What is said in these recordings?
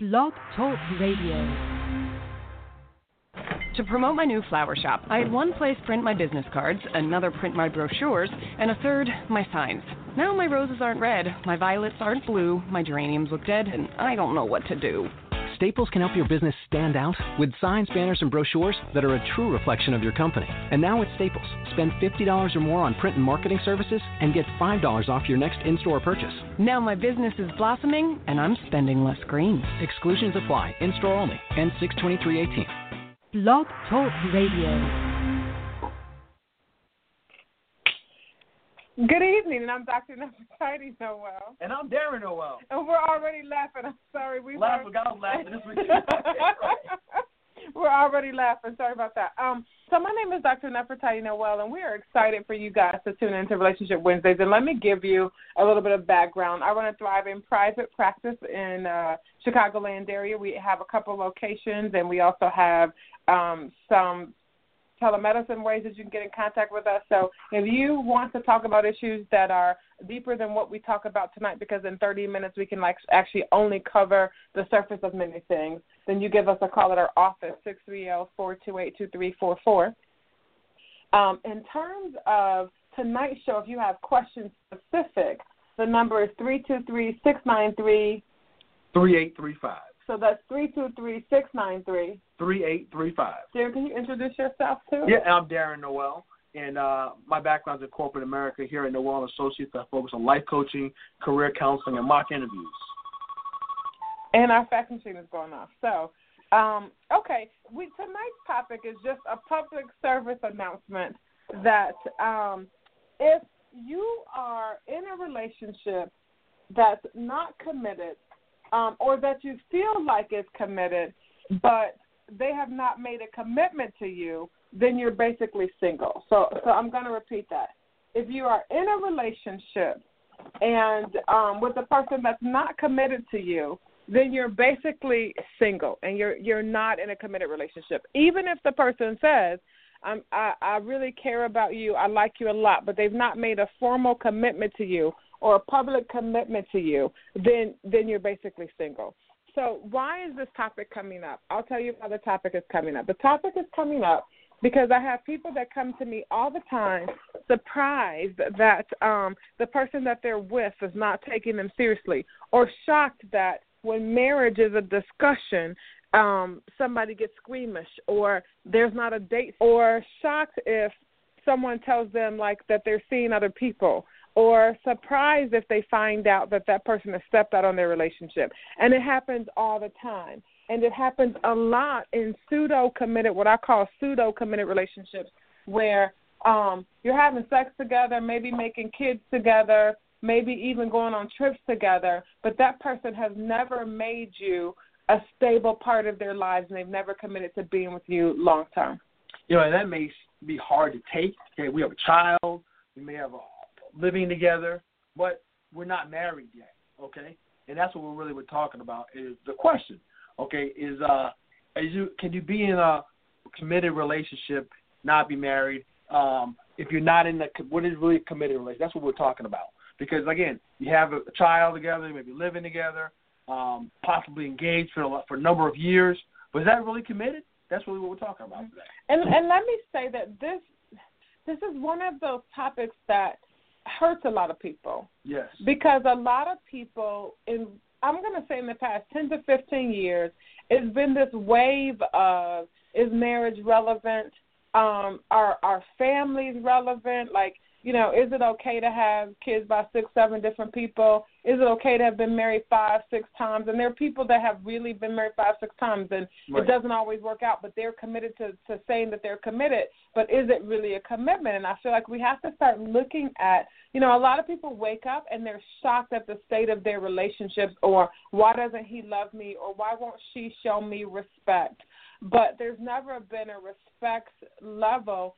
Blog Talk Radio. To promote my new flower shop, I had one place print my business cards, another print my brochures, and a third my signs. Now my roses aren't red, my violets aren't blue, my geraniums look dead, and I don't know what to do. Staples can help your business stand out with signs, banners, and brochures that are a true reflection of your company. And now at Staples, spend $50 or more on print and marketing services and get $5 off your next in store purchase. Now my business is blossoming, and I'm spending less green. Exclusions apply, in store only, and 62318. Blog Talk Radio. Good evening, and I'm Dr. Nefertiti Noel. And I'm Darren Noel. And we're already laughing. I'm sorry. We Laugh, were... forgot I was laughing this week. we're already laughing. Sorry about that. Um, so my name is Dr. Nefertiti Noel, and we are excited for you guys to tune into Relationship Wednesdays. And let me give you a little bit of background. I run a thriving private practice in uh, Chicagoland area. We have a couple locations, and we also have um, some telemedicine ways that you can get in contact with us. So if you want to talk about issues that are deeper than what we talk about tonight, because in 30 minutes we can like actually only cover the surface of many things, then you give us a call at our office, 630-428-2344. Um, in terms of tonight's show, if you have questions specific, the number is 323-693- 3835. So that's 323-693- 3835. Darren, can you introduce yourself too? Yeah, I'm Darren Noel, and uh, my background's in corporate America here at Noel Associates. I focus on life coaching, career counseling, and mock interviews. And our fax machine is going off. So, um, okay, we tonight's topic is just a public service announcement that um, if you are in a relationship that's not committed, um, or that you feel like is committed, but they have not made a commitment to you, then you're basically single. So, so I'm going to repeat that. If you are in a relationship and um, with a person that's not committed to you, then you're basically single and you're you're not in a committed relationship. Even if the person says, I'm, I I really care about you, I like you a lot, but they've not made a formal commitment to you or a public commitment to you, then then you're basically single. So, why is this topic coming up? I'll tell you why the topic is coming up. The topic is coming up because I have people that come to me all the time surprised that um, the person that they're with is not taking them seriously, or shocked that when marriage is a discussion, um, somebody gets squeamish, or there's not a date, or shocked if someone tells them like that they're seeing other people or surprised if they find out that that person has stepped out on their relationship. And it happens all the time. And it happens a lot in pseudo committed, what I call pseudo committed relationships, where um, you're having sex together, maybe making kids together, maybe even going on trips together, but that person has never made you a stable part of their lives and they've never committed to being with you long term. You know, and that may be hard to take. Okay, we have a child, we may have a living together, but we're not married yet. Okay, and that's what we're really we're talking about is the question. Okay, is uh, is you can you be in a committed relationship, not be married? Um, if you're not in the what is really a committed relationship? That's what we're talking about. Because again, you have a child together, maybe living together, um, possibly engaged for a, for a number of years. But is that really committed? That's really what we're talking about today. And and let me say that this this is one of those topics that hurts a lot of people. Yes. Because a lot of people in I'm going to say in the past 10 to 15 years, it's been this wave of is marriage relevant? Um, are are families relevant? Like you know, is it okay to have kids by six, seven different people? Is it okay to have been married five, six times? And there are people that have really been married five, six times, and Right. it doesn't always work out, but they're committed to, to saying that they're committed. But is it really a commitment? And I feel like we have to start looking at, you know, a lot of people wake up and they're shocked at the state of their relationships, or why doesn't he love me, or why won't she show me respect? But there's never been a respect level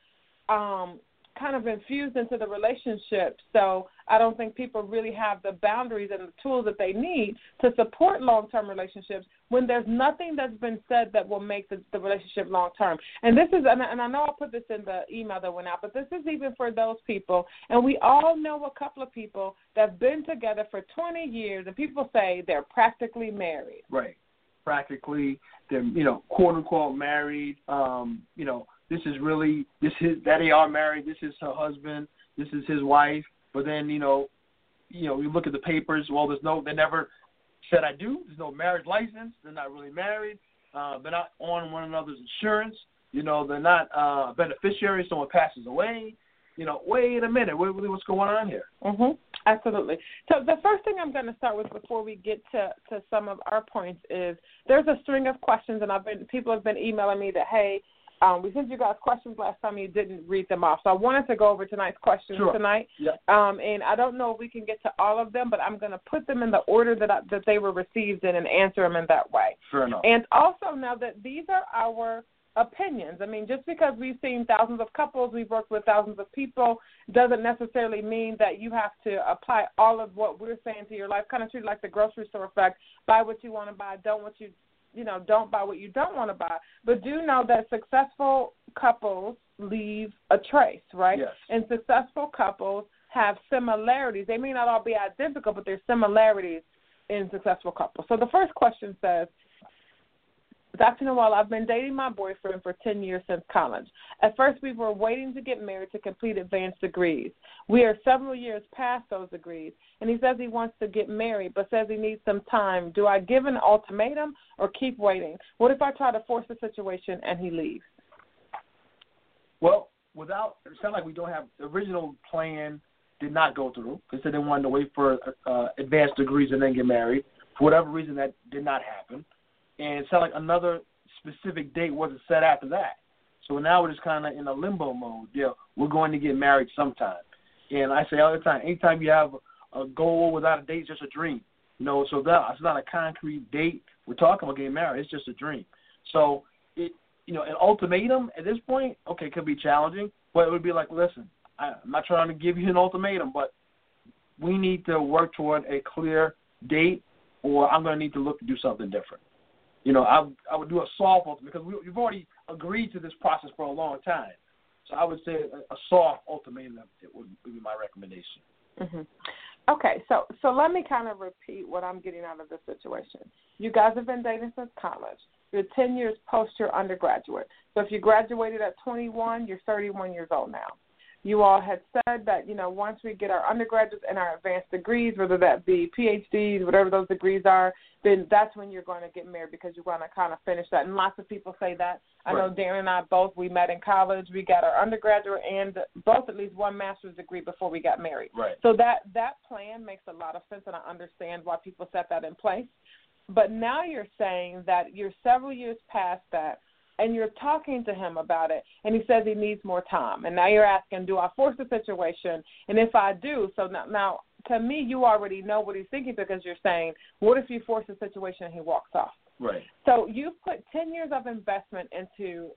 um, kind of infused into the relationship. So I don't think people really have the boundaries and the tools that they need to support long term relationships when there's nothing that's been said that will make the, the relationship long term. And this is, and I, and I know I'll put this in the email that went out, but this is even for those people. And we all know a couple of people that've been together for 20 years, and people say they're practically married. Right. practically. They're you know quote unquote married. Um, you know this is really this is that they are married. This is her husband. This is his wife. But then you know, you know, you look at the papers. Well, there's no. They never said I do. There's no marriage license. They're not really married. Uh, they're not on one another's insurance. You know, they're not uh, beneficiaries. Someone passes away. You know, wait a minute. What, what's going on here? Mhm. Absolutely. So the first thing I'm going to start with before we get to to some of our points is there's a string of questions, and I've been people have been emailing me that hey, um, we sent you guys questions last time you didn't read them off. So I wanted to go over tonight's questions Sure. tonight. Yeah. Um, and I don't know if we can get to all of them, but I'm going to put them in the order that I, that they were received in and answer them in that way. Fair enough. And also know that these are our opinions. I mean, just because we've seen thousands of couples, we've worked with thousands of people, doesn't necessarily mean that you have to apply all of what we're saying to your life. Kind of treat it like the grocery store effect: buy what you want to buy, don't what you, you know, don't buy what you don't want to buy. But do know that successful couples leave a trace, right? Yes. And successful couples have similarities. They may not all be identical, but there's similarities in successful couples. So the first question says, Dr. Noel, I've been dating my boyfriend for 10 years since college. At first, we were waiting to get married to complete advanced degrees. We are several years past those degrees, and he says he wants to get married, but says he needs some time. Do I give an ultimatum or keep waiting? What if I try to force the situation and he leaves? Well, without it sounds like we don't have the original plan did not go through because they wanted to wait for uh, advanced degrees and then get married. For whatever reason, that did not happen, and it sounded like another specific date wasn't set after that. So now we're just kind of in a limbo mode. Yeah, we're going to get married sometime, and I say all the time, anytime you have a goal without a date, it's just a dream. You know, so that it's not a concrete date. We're talking about getting married. It's just a dream. So it, you know, an ultimatum at this point, okay, could be challenging, but it would be like, listen, I, I'm not trying to give you an ultimatum, but we need to work toward a clear date, or I'm going to need to look to do something different. You know, I I would do a soft ultimatum because we, we've already agreed to this process for a long time. So I would say a, a soft ultimatum would, would be my recommendation. hmm Okay, so so let me kind of repeat what I'm getting out of this situation. You guys have been dating since college. You're 10 years post your undergraduate. So if you graduated at 21, you're 31 years old now. You all had said that, you know, once we get our undergraduates and our advanced degrees, whether that be PhDs, whatever those degrees are, then that's when you're going to get married because you're going to kind of finish that. And lots of people say that. I know. Darren and I both, we met in college. We got our undergraduate and both at least one master's degree before we got married. Right. So that that plan makes a lot of sense, and I understand why people set that in place. But now you're saying that you're several years past that, and you're talking to him about it, and he says he needs more time. And now you're asking, do I force the situation? And if I do, so now, now to me, you already know what he's thinking because you're saying, what if you force the situation and he walks off? Right. So you've put 10 years of investment into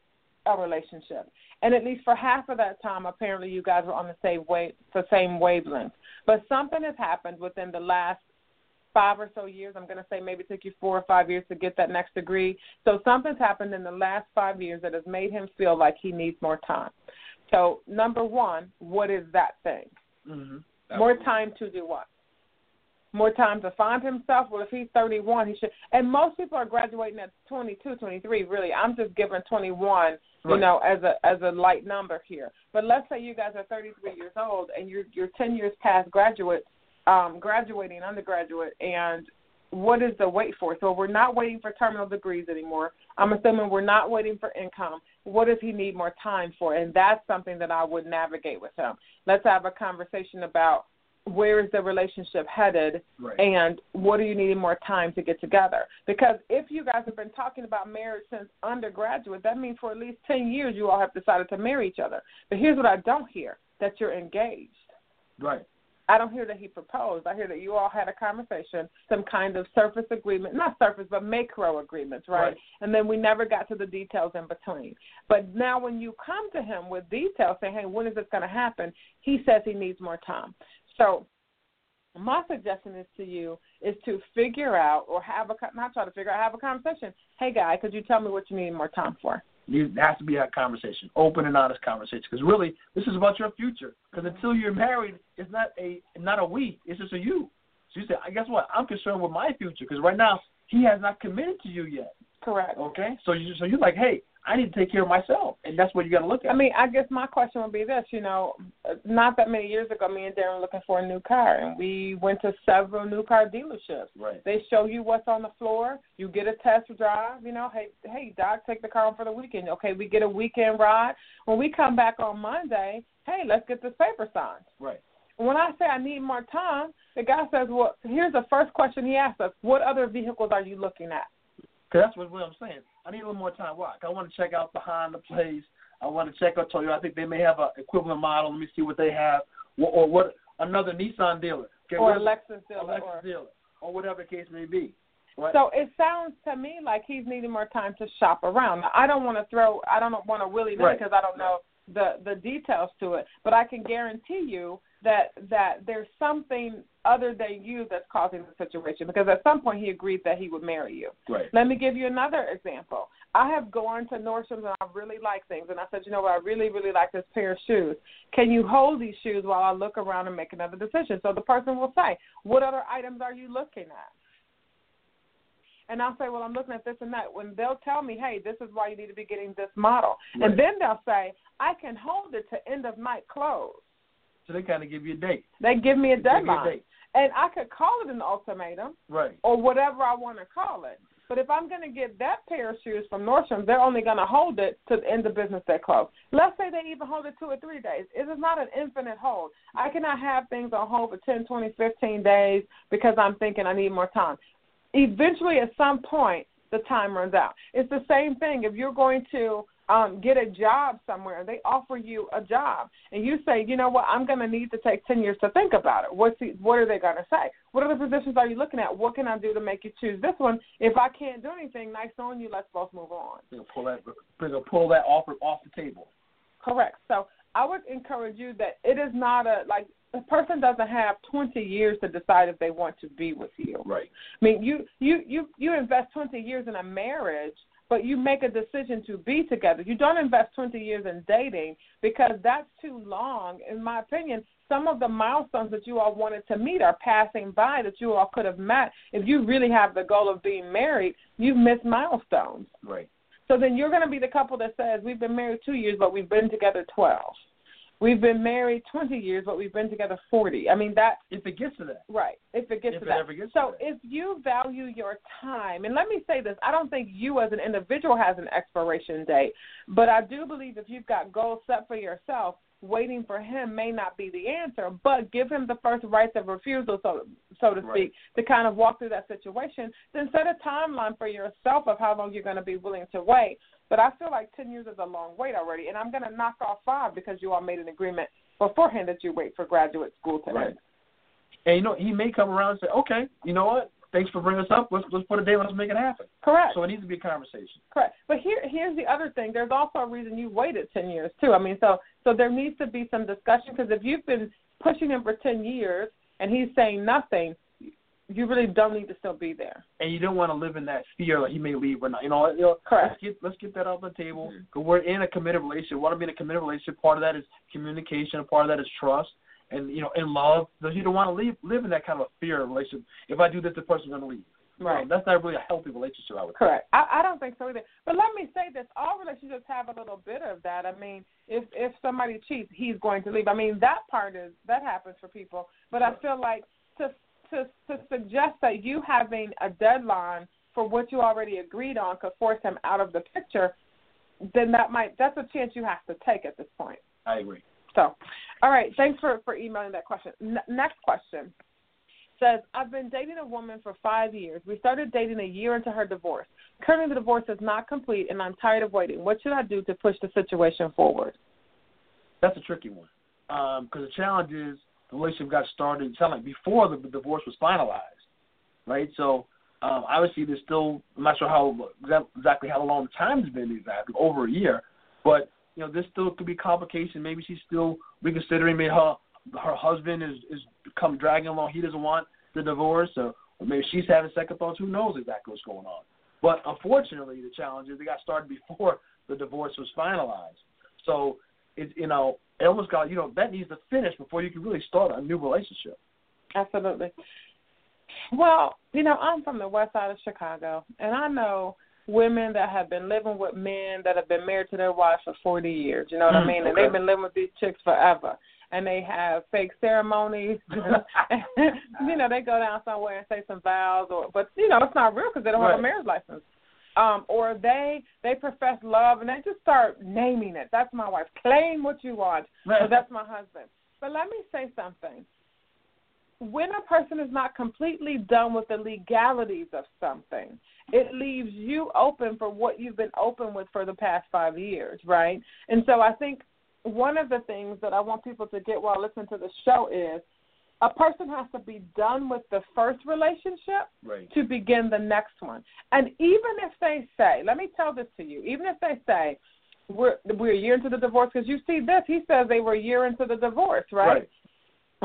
a relationship. And at least for half of that time, apparently you guys were on the same wave, the same wavelength. But something has happened within the last five or so years. I'm going to say maybe it took you four or five years to get that next degree. So something's happened in the last five years that has made him feel like he needs more time. So number one, what is that thing? Mm-hmm. More time to do what? More time to find himself. Well, if he's 31, he should. And most people are graduating at 22, 23. Really, I'm just giving 21, you know, as a as a light number here. But let's say you guys are 33 years old and you're you're 10 years past graduate, um, graduating undergraduate, and what is the wait for? So we're not waiting for terminal degrees anymore. I'm assuming we're not waiting for income. What does he need more time for? And that's something that I would navigate with him. Let's have a conversation about where is the relationship headed Right. and what are you needing more time to get together? Because if you guys have been talking about marriage since undergraduate, that means for at least 10 years you all have decided to marry each other. But here's what I don't hear that you're engaged. Right. I don't hear that he proposed. I hear that you all had a conversation, some kind of surface agreement, not surface, but macro agreements, right? Right. And then we never got to the details in between. But now when you come to him with details saying, hey, when is this going to happen? He says he needs more time. So my suggestion is to you is to figure out or have a, not try to figure out, have a conversation. Hey, guy, could you tell me what you need more time for? It has to be a conversation, open and honest conversation. Because really, this is about your future. Because until you're married, it's not a not a we. It's just a you. So you say, I guess what? I'm concerned with my future. Because right now, he has not committed to you yet. Correct. Okay, so you so you're like, hey, I need to take care of myself, and that's what you got to look at. I mean, I guess my question would be this: you know, not that many years ago, me and Darren were looking for a new car, and we went to several new car dealerships. right. They show you what's on the floor. You get a test drive. You know, hey, hey, doc, take the car on for the weekend. Okay, we get a weekend ride. When we come back on Monday, hey, let's get this paper signed. Right. When I say I need more time, the guy says, well, here's the first question he asks us: What other vehicles are you looking at? That's what, what I'm saying. I need a little more time. Why? 'Cause I want to check out behind the place. I want to check out Toyota. I think they may have an equivalent model. Let me see what they have, or, or what another Nissan dealer, okay, Or a Lexus dealer. Lexus or, dealer, or whatever the case may be. Right? So it sounds to me like he's needing more time to shop around. Now, I don't want to throw, I don't want to willy nilly Right. because I don't know the the details to it, but I can guarantee you that that there's something other than you that's causing the situation. Because at some point he agreed that he would marry you. right. Let me give you another example. I have gone to Nordstrom's and I really like things, and I said, you know what, I really, really like this pair of shoes. Can you hold these shoes while I look around and make another decision? So the person will say, what other items are you looking at? And I'll say, well, I'm looking at this and that. When they'll tell me, hey, this is why you need to be getting this model. Right. And then they'll say, I can hold it to end of night close. So they kind of give you a date. They give me a They give you deadline. date. And I could call it an ultimatum Right. or whatever I want to call it. But if I'm going to get that pair of shoes from Nordstrom, they're only going to hold it to the end of business day close. Let's say they even hold it two or three days. It is not an infinite hold. I cannot have things on hold for 10, 20, 15 days because I'm thinking I need more time. Eventually, at some point, the time runs out. It's the same thing. If you're going to um, get a job somewhere and they offer you a job and you say, you know what, I'm going to need to take 10 years to think about it. What's the, what are they going to say? What other positions are you looking at? What can I do to make you choose this one? If I can't do anything, nice knowing you, let's both move on. They'll pull that. They'll pull that offer off the table. Correct. So I would encourage you that it is not a, like, a person doesn't have 20 years to decide if they want to be with you. Right. I mean, you you you you invest 20 years in a marriage, but you make a decision to be together. You don't invest 20 years in dating because that's too long. In my opinion, some of the milestones that you all wanted to meet are passing by that you all could have met. If you really have the goal of being married, you've missed milestones. Right. So then you're going to be the couple that says, We've been married two years, but we've been together 12. We've been married 20 years, but we've been together 40. I mean, that If it gets to that. Right. If it gets If to it that. ever gets to so that. if you value your time, and let me say this, I don't think you as an individual has an expiration date, but I do believe if you've got goals set for yourself, waiting for him may not be the answer, but give him the first rights of refusal, so so to Right. speak, to kind of walk through that situation. Then set a timeline for yourself of how long you're going to be willing to wait. But I feel like 10 years is a long wait already, and I'm going to knock off five because you all made an agreement beforehand that you wait for graduate school to Right. end. And you know, he may come around and say, "Okay, you know what? Thanks for bringing us up. Let's let's put a date. Let's make it happen." Correct. So it needs to be a conversation. Correct. But here here's the other thing. There's also a reason you waited ten years too. I mean, so so there needs to be some discussion because if you've been pushing him for ten years and he's saying nothing, you really don't need to still be there. And you don't want to live in that fear that he may leave or not. You know, you know Correct. let's get let's get that off the table. Mhm. 'Cause we're in a committed relationship. Want to be in a committed relationship? Part of that is communication. Part of that is trust. And you know, in love, because you don't want to leave live in that kind of a fear relationship. If I do this, the person's going to leave. Right. Um, that's not really a healthy relationship. I would. say. Correct. I, I don't think so either. But let me say this: all relationships have a little bit of that. I mean, if if somebody cheats, he's going to leave. I mean, that part is that happens for people. But I feel like to to to suggest that you having a deadline for what you already agreed on could force him out of the picture, then that might that's a chance you have to take at this point. I agree. So, all right. Thanks for for emailing that question. N- next question says, I've been dating a woman for five years. We started dating a year into her divorce. Currently, the divorce is not complete, and I'm tired of waiting. What should I do to push the situation forward? That's a tricky one. Because the challenge is the relationship got started, like before the, the divorce was finalized, right? So um, obviously there's still, I'm not sure how exactly how long the time's been exactly, over a year, but you know there still could be complication. Maybe she's still reconsidering. Maybe her her husband is is come dragging along. He doesn't want the divorce, or, or maybe she's having second thoughts. Who knows exactly what's going on? But unfortunately, the challenge is they got started before the divorce was finalized. So it you know almost got you know that needs to finish before you can really start a new relationship. Absolutely. Well, you know, I'm from the west side of Chicago, and I know women that have been living with men that have been married to their wives for 40 years. You know what Mm, I mean? And okay. they've been living with these chicks forever. And they have fake ceremonies. you know, they go down somewhere and say some vows, or but you know, it's not real because they don't have a marriage license. Um, or they they profess love and they just start naming it. That's my wife. Claim what you want. Or that's my husband. But let me say something. When a person is not completely done with the legalities of something, it leaves you open for what you've been open with for the past five years, right? And so I think one of the things that I want people to get while listening to the show is a person has to be done with the first relationship Right. to begin the next one. And even if they say, let me tell this to you, even if they say, we're we're a year into the divorce, because you see this, he says they were a year into the divorce, right? Right.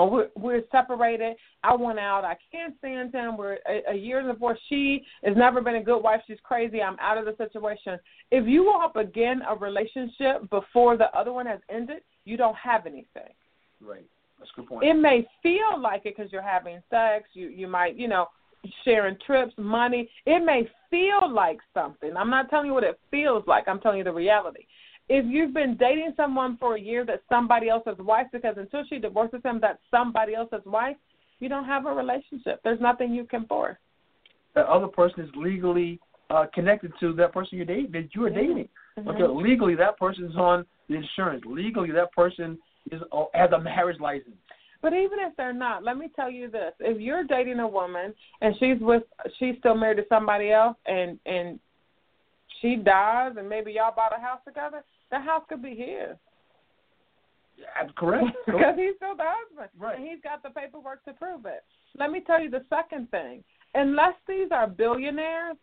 We're, we're separated. I went out. I can't stand him. We're a, a year divorce. She has never been a good wife. She's crazy. I'm out of the situation. If you want to begin a relationship before the other one has ended, you don't have anything. Right. That's a good point. It may feel like it because you're having sex. You you might you know sharing trips, money. It may feel like something. I'm not telling you what it feels like. I'm telling you the reality. If you've been dating someone for a year that's somebody else's wife, because until she divorces him, that's somebody else's wife, you don't have a relationship. There's nothing you can force. that other person is legally uh, connected to that person you're dating that you are dating. Mhm. Okay, legally that person's on the insurance. Legally that person is uh, has a marriage license. But even if they're not, let me tell you this: if you're dating a woman and she's with, she's still married to somebody else, and and she dies, and maybe y'all bought a house together, the house could be his That's correct. because he's still the husband, Right. and he's got the paperwork to prove it. Let me tell you the second thing: unless these are billionaires,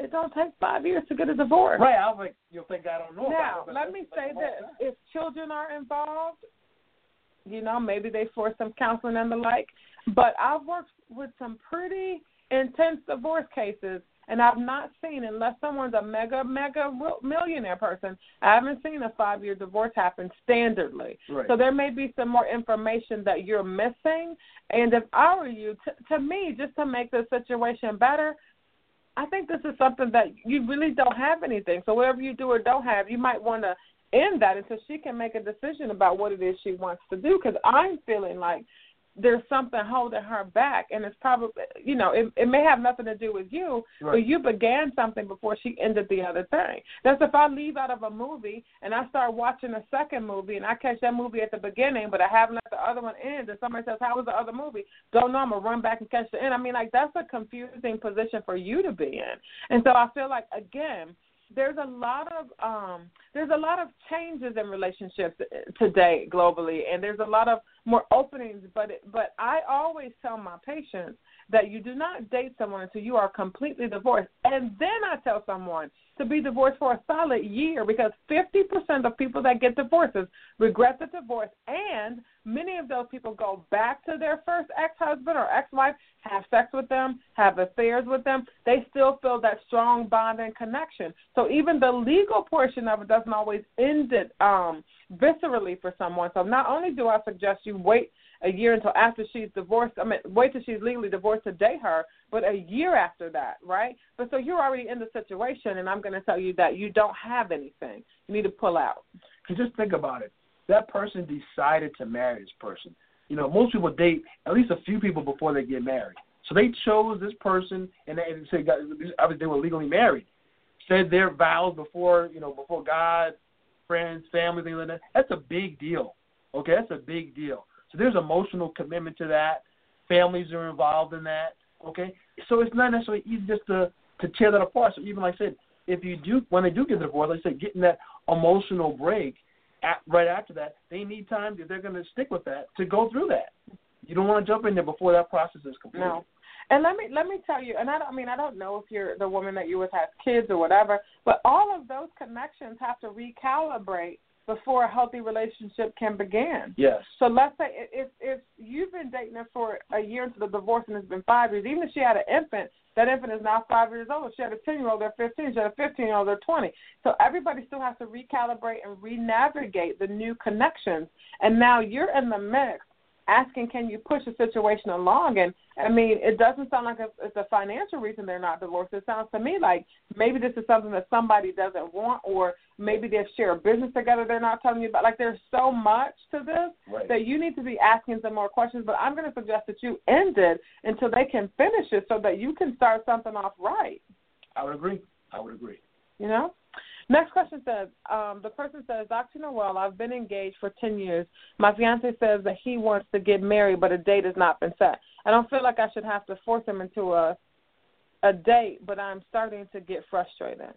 it don't take five years to get a divorce. right. I was like, you'll think I don't know Now, it. let me say this: time. if children are involved, you know, maybe they force some counseling and the like. But I've worked with some pretty intense divorce cases, and I've not seen, unless someone's a mega, mega millionaire person, I haven't seen a five-year divorce happen standardly. Right. So there may be some more information that you're missing. And if I were you, t- to me, just to make the situation better, I think this is something that you really don't have anything. So whatever you do or don't have, you might want to end that until she can make a decision about what it is she wants to do. Because I'm feeling like there's something holding her back, and it's probably you know it, it may have nothing to do with you, but you began something before she ended the other thing. That's if I leave out of a movie and I start watching a second movie and I catch that movie at the beginning, but I haven't let the other one end, and somebody says, "How was the other movie?" Don't know. I'm gonna run back and catch the end. I mean, like that's a confusing position for you to be in, and so I feel like again there's a lot of um there's a lot of changes in relationships today globally and there's a lot of more openings but it, but I always tell my patients that you do not date someone until you are completely divorced and then I tell someone to be divorced for a solid year because 50% of people that get divorces regret the divorce and many of those people go back to their first ex-husband or ex-wife have sex with them, have affairs with them, they still feel that strong bond and connection. So even the legal portion of it doesn't always end it um, viscerally for someone. So not only do I suggest you wait a year until after she's divorced, I mean, wait till she's legally divorced to date her, but a year after that, right? But so you're already in the situation, and I'm going to tell you that you don't have anything. You need to pull out. Because just think about it. That person decided to marry this person. You know, most people date at least a few people before they get married. So they chose this person, and they God- obviously they were legally married. Said their vows before, you know, before God, friends, family, things like that. That's a big deal. Okay, that's a big deal. So there's emotional commitment to that. Families are involved in that. Okay, so it's not necessarily easy just to to tear that apart. So even like I said, if you do when they do get divorced, like I said, getting that emotional break at, right after that, they need time if they're going to stick with that to go through that. You don't want to jump in there before that process is completed. No. And let me let me tell you, and I don't I mean I don't know if you're the woman that you with has kids or whatever, but all of those connections have to recalibrate before a healthy relationship can begin. Yes. So let's say if if you've been dating her for a year into the divorce and it's been five years, even if she had an infant, that infant is now five years old. If she had a ten year old, they're fifteen. If she had a fifteen year old, they're twenty. So everybody still has to recalibrate and re-navigate the new connections. And now you're in the mix asking, can you push the situation along? And I mean, it doesn't sound like it's a financial reason they're not divorced. It sounds to me like maybe this is something that somebody doesn't want, or maybe they share a business together they're not telling you about. Like there's so much to this Right. that you need to be asking some more questions. But I'm going to suggest that you end it until they can finish it, so that you can start something off right. I would agree. I would agree. You know? Next question says, um, the person says, Dr. Noel, I've been engaged for 10 years. My fiance says that he wants to get married, but a date has not been set. I don't feel like I should have to force him into a a date, but I'm starting to get frustrated.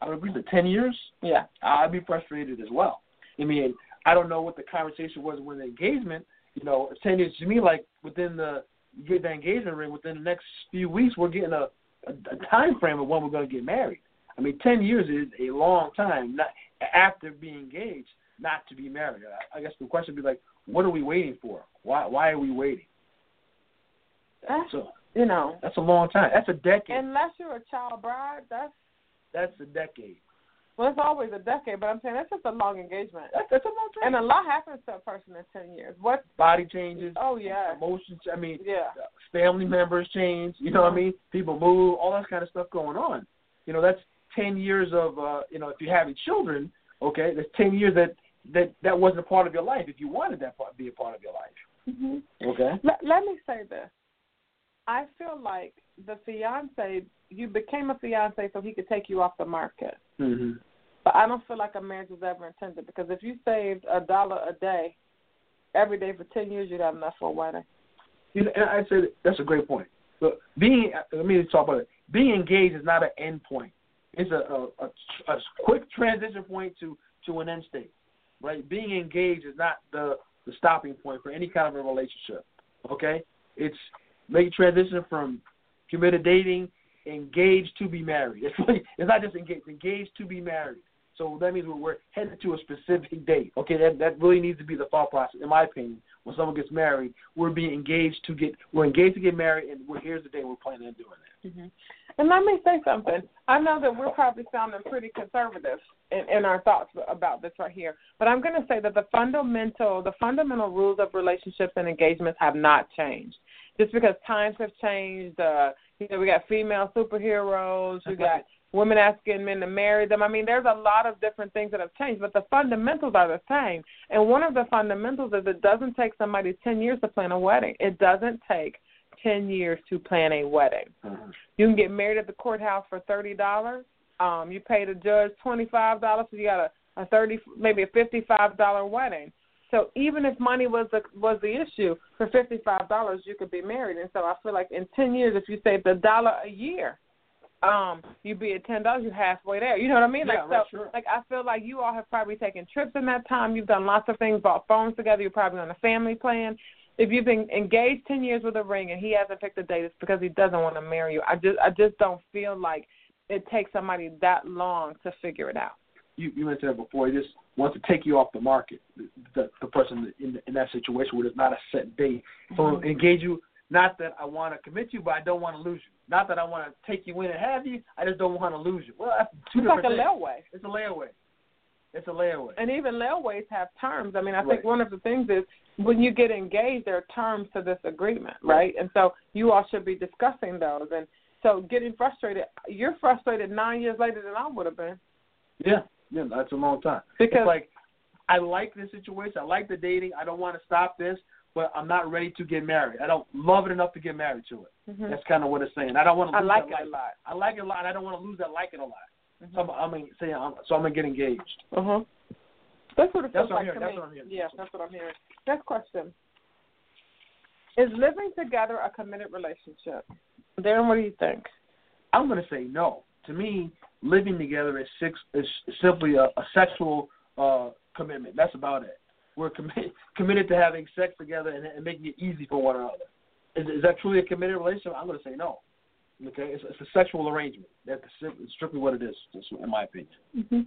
I would agree. The ten years, Yeah. I'd be frustrated as well. I mean, I don't know what the conversation was when the engagement. You know, ten years to me, like within the you get the engagement ring within the next few weeks, we're getting a, a, a time frame of when we're going to get married. I mean, ten years is a long time. Not after being engaged, not to be married. I, I guess the question would be like, what are we waiting for? Why why are we waiting? That's, So you know, that's a long time. That's a decade. unless you're a child bride, that's that's a decade. well, it's always a decade. But I'm saying that's just a long engagement, That's that's a long time. and a lot happens to a person in 10 years. What? Body changes. Oh yeah, Emotions. I mean, yeah. family members change. You know what I uh-huh. mean? People move. All that kind of stuff going on. You know, that's ten years of. uh You know, if you're having children, okay, that's ten years that that that wasn't a part of your life. If you wanted that part to be a part of your life, hmm okay. Let, let me say this. I feel like the fiance, you became a fiance so he could take you off the market. Mm-hmm. But I don't feel like a marriage was ever intended because if you saved a dollar a day every day for 10 years, you'd have enough for a wedding. You know, and I said that's a great point. But being, let me talk about it. Being engaged is not an end point. It's a a, a, a quick transition point to to an end state, right? Being engaged is not the the stopping point for any kind of a relationship. Okay, it's make transition from committed dating, engaged to be married. It's like, it's not just engaged, engaged to be married. So that means we're, we're headed to a specific date. Okay, that that really needs to be the thought process, in my opinion. When someone gets married, we're being engaged to get we're engaged to get married, and we're, here's the day we're planning on doing that. Mm-hmm. And let me say something. I know that we're probably sounding pretty conservative in, in our thoughts about this right here, but I'm going to say that the fundamental the fundamental rules of relationships and engagements have not changed. Just because times have changed, uh, you know, we got female superheroes, we got women asking men to marry them. I mean, there's a lot of different things that have changed, but the fundamentals are the same. And one of the fundamentals is it doesn't take somebody 10 years to plan a wedding. It doesn't take 10 years to plan a wedding. Mm-hmm. You can get married at the courthouse for thirty dollars. Um, you pay the judge twenty five dollars, so you got a, a thirty, maybe a fifty five dollar wedding. So even if money was the was the issue, for fifty five dollars you could be married. And so I feel like in ten years, if you save a dollar a year, um, you'd be at ten dollars. You're halfway there. You know what I mean? Yeah, like right, so, sure. like I feel like you all have probably taken trips in that time. You've done lots of things, bought phones together. You're probably on a family plan. If you've been engaged ten years with a ring and he hasn't picked a date, it's because he doesn't want to marry you. I just I just don't feel like it takes somebody that long to figure it out. You you mentioned that before. He just wants to take you off the market. The the person in in that situation where there's not a set date. So Mhm. engage you. Not that I want to commit you, but I don't want to lose you. Not that I want to take you in and have you. I just don't want to lose you. Well, that's two It's like different a things. layaway. It's a layaway. It's a layaway. And even layaways have terms. I mean, I Right. think one of the things is when you get engaged, there are terms to this agreement, Right. right? And so you all should be discussing those. And so getting frustrated, you're frustrated nine years later than I would have been Yeah, yeah, that's a long time. because it's like I like this situation. I like the dating. I don't want to stop this, but I'm not ready to get married. I don't love it enough to get married to it. Mhm. That's kind of what it's saying. I don't want to. I like that it a lot. I like it a lot. I don't want to lose that like it a lot. Mhm. So I'm, I'm gonna say I'm, so I'm gonna get engaged. Uh huh. That's what it That's feels what like hearing. to That's me. what I'm hearing. Yeah, that's what I'm hearing. Next question: Is living together a committed relationship? Darren, what do you think? I'm gonna say no. To me, living together is six is simply a, a sexual uh, commitment. That's about it. We're committed committed to having sex together and, and making it easy for one another. Is, is that truly a committed relationship? I'm gonna say no. Okay, it's, it's a sexual arrangement. That's strictly what it is, in my opinion. Mm-hmm.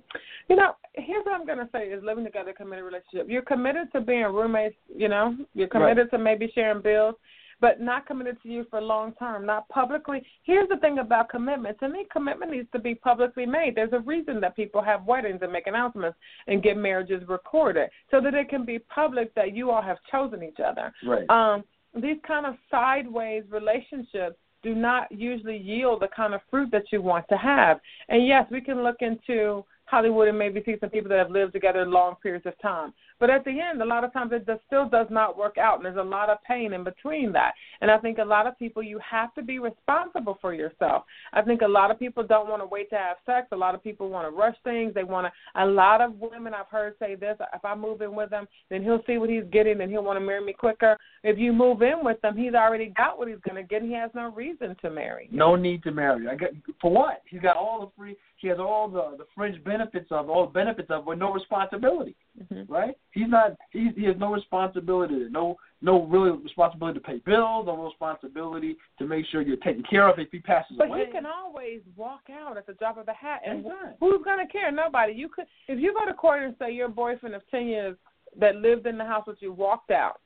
You know, here's what I'm going to say: is living together a committed relationship. You're committed to being roommates. You know, you're committed to maybe sharing bills. But not committed to you for a long term, not publicly. Here's the thing about commitment. To me, commitment needs to be publicly made. There's a reason that people have weddings and make announcements and get marriages recorded so that it can be public that you all have chosen each other. Right. Um, these kind of sideways relationships do not usually yield the kind of fruit that you want to have. And yes, we can look into Hollywood and maybe see some people that have lived together long periods of time. But at the end, a lot of times it just still does not work out, and there's a lot of pain in between that. And I think a lot of people, you have to be responsible for yourself. I think a lot of people don't want to wait to have sex. A lot of people want to rush things. They want to. A lot of women I've heard say this: if I move in with him, then he'll see what he's getting, and he'll want to marry me quicker. If you move in with him, he's already got what he's going to get, and he has no reason to marry. No need to marry. I get for what? He's got all the free. He has all the the fringe benefits of all benefits of with no responsibility, Mm-hmm. right? He's not. He he has no responsibility. No no really responsibility to pay bills. No responsibility to make sure you're taken care of if he passes But away. he can always walk out at the drop of a hat, and Anytime. who's going to care? Nobody. You could if you go to court and say your boyfriend of ten years that lived in the house with you walked out.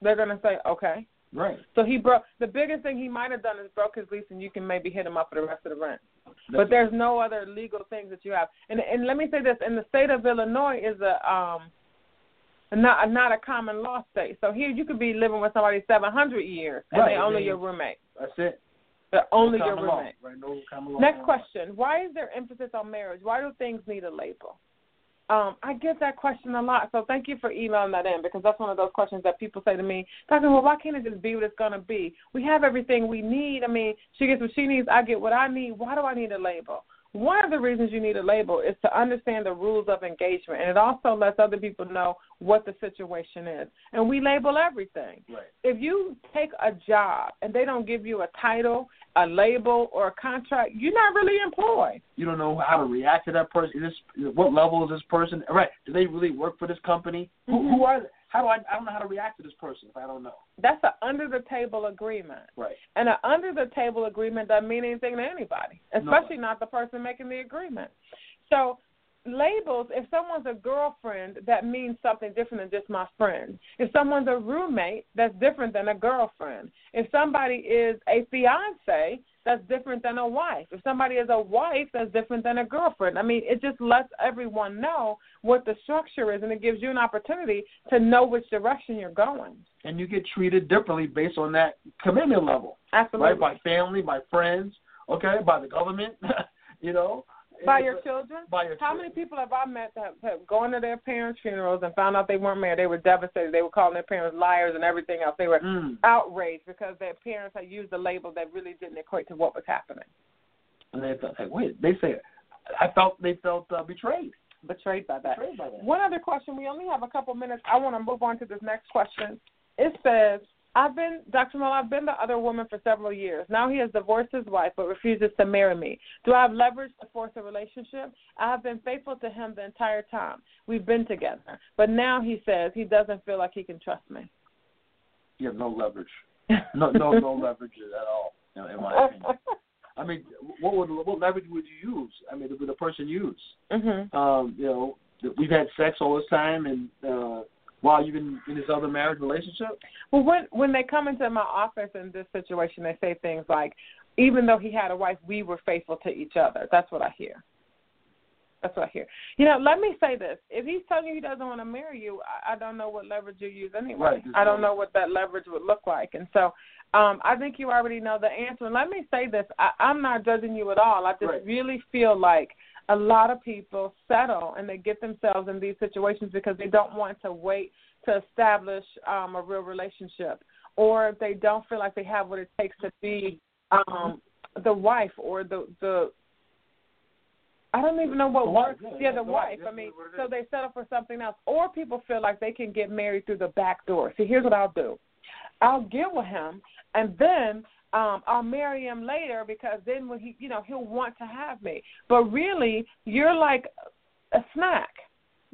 They're going to say, okay. Right. So he broke. The biggest thing he might have done is broke his lease, and you can maybe hit him up for the rest of the rent. but That's- there's no other legal things that you have. And and let me say this: in the state of Illinois is a um, not not a common law state. So here you could be living with somebody 700 years, and Right, they're only they- your roommate. That's it. They're only no your roommate. Right. No common law. Next question: Why is there emphasis on marriage? Why do things need a label? Um, I get that question a lot, so thank you for emailing that in because that's one of those questions that people say to me, Doctor, well, why can't it just be what it's going to be? We have everything we need. I mean, she gets what she needs, I get what I need. Why do I need a label? One of the reasons you need a label is to understand the rules of engagement, and it also lets other people know what the situation is. And we label everything. Right. If you take a job and they don't give you a title, a label, or a contract, you're not really employed. You don't know how to react to that person. Is this what level is this person? Right. Do they really work for this company? Who, Mhm. who are they? How do I? I don't know how to react to this person if I don't know. That's an under the table agreement. Right. And an under the table agreement doesn't mean anything to anybody, especially not the person making the agreement. So labels, if someone's a girlfriend, that means something different than just my friend. If someone's a roommate, that's different than a girlfriend. If somebody is a fiance, that's different than a wife. If somebody is a wife, that's different than a girlfriend. I mean, it just lets everyone know what the structure is, and it gives you an opportunity to know which direction you're going. And you get treated differently based on that commitment level. Absolutely. Right. By family, by friends. Okay. By the government. you know. By your children? By your children. How children. many people have I met that have gone to their parents' funerals and found out they weren't married? They were devastated. They were calling their parents liars and everything else. They were Mm. outraged because their parents had used a label that really didn't equate to what was happening. And they felt like, wait. They say, I felt they felt uh, betrayed. Betrayed by that. Betrayed by that. One other question. We only have a couple minutes. I want to move on to this next question. It says, I've been, Dr. Mull, I've been the other woman for several years. Now he has divorced his wife but refuses to marry me. Do I have leverage to force a relationship? I have been faithful to him the entire time. We've been together. But now he says he doesn't feel like he can trust me. You have no leverage. No, no, no leverage at all. In in my opinion. I mean, what would what leverage would you use? I mean, would the person use? mhm. Um, you know, we've had sex all this time, and uh, while you've been in this other marriage relationship. Well, when when they come into my office in this situation, they say things like, "Even though he had a wife, we were faithful to each other." That's what I hear. That's what I hear. You know, let me say this: if he's telling you he doesn't want to marry you, I, I don't know what leverage you use anyway. Right, I don't no- know what that leverage would look like, and so um, I think you already know the answer. And let me say this: I, I'm not judging you at all. I just Right. really feel like a lot of people settle and they get themselves in these situations because they don't want to wait to establish um, a real relationship, or they don't feel like they have what it takes to be um, the wife or the the. I don't even know what The wife, word. yeah, Yeah, the the wife, wife. I mean, so they settle for something else, or people feel like they can get married through the back door. See, here's what I'll do. I'll get with him, and then um I'll marry him later because then when he, you know, he'll want to have me. But really, you're like a snack.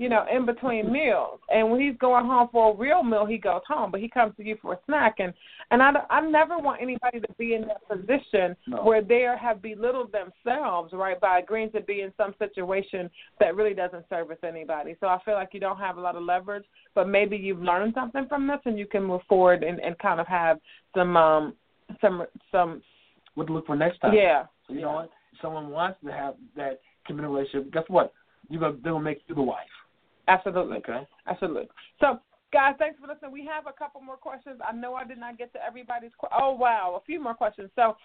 you know, in between meals. And when he's going home for a real meal, he goes home, but he comes to you for a snack. And and I I never want anybody to be in that position No. where they have belittled themselves, right, by agreeing to be in some situation that really doesn't service anybody. So I feel like you don't have a lot of leverage, but maybe you've learned something from this, and you can move forward and, and kind of have some um some some What to look for next time. yeah So you know what? If someone wants to have that committed relationship, guess what? You're gonna they're gonna make you the wife. absolutely. Okay. Absolutely. So, guys, thanks for listening. We have a couple more questions. I know I did not get to everybody's. Qu- oh wow, a few more questions. So,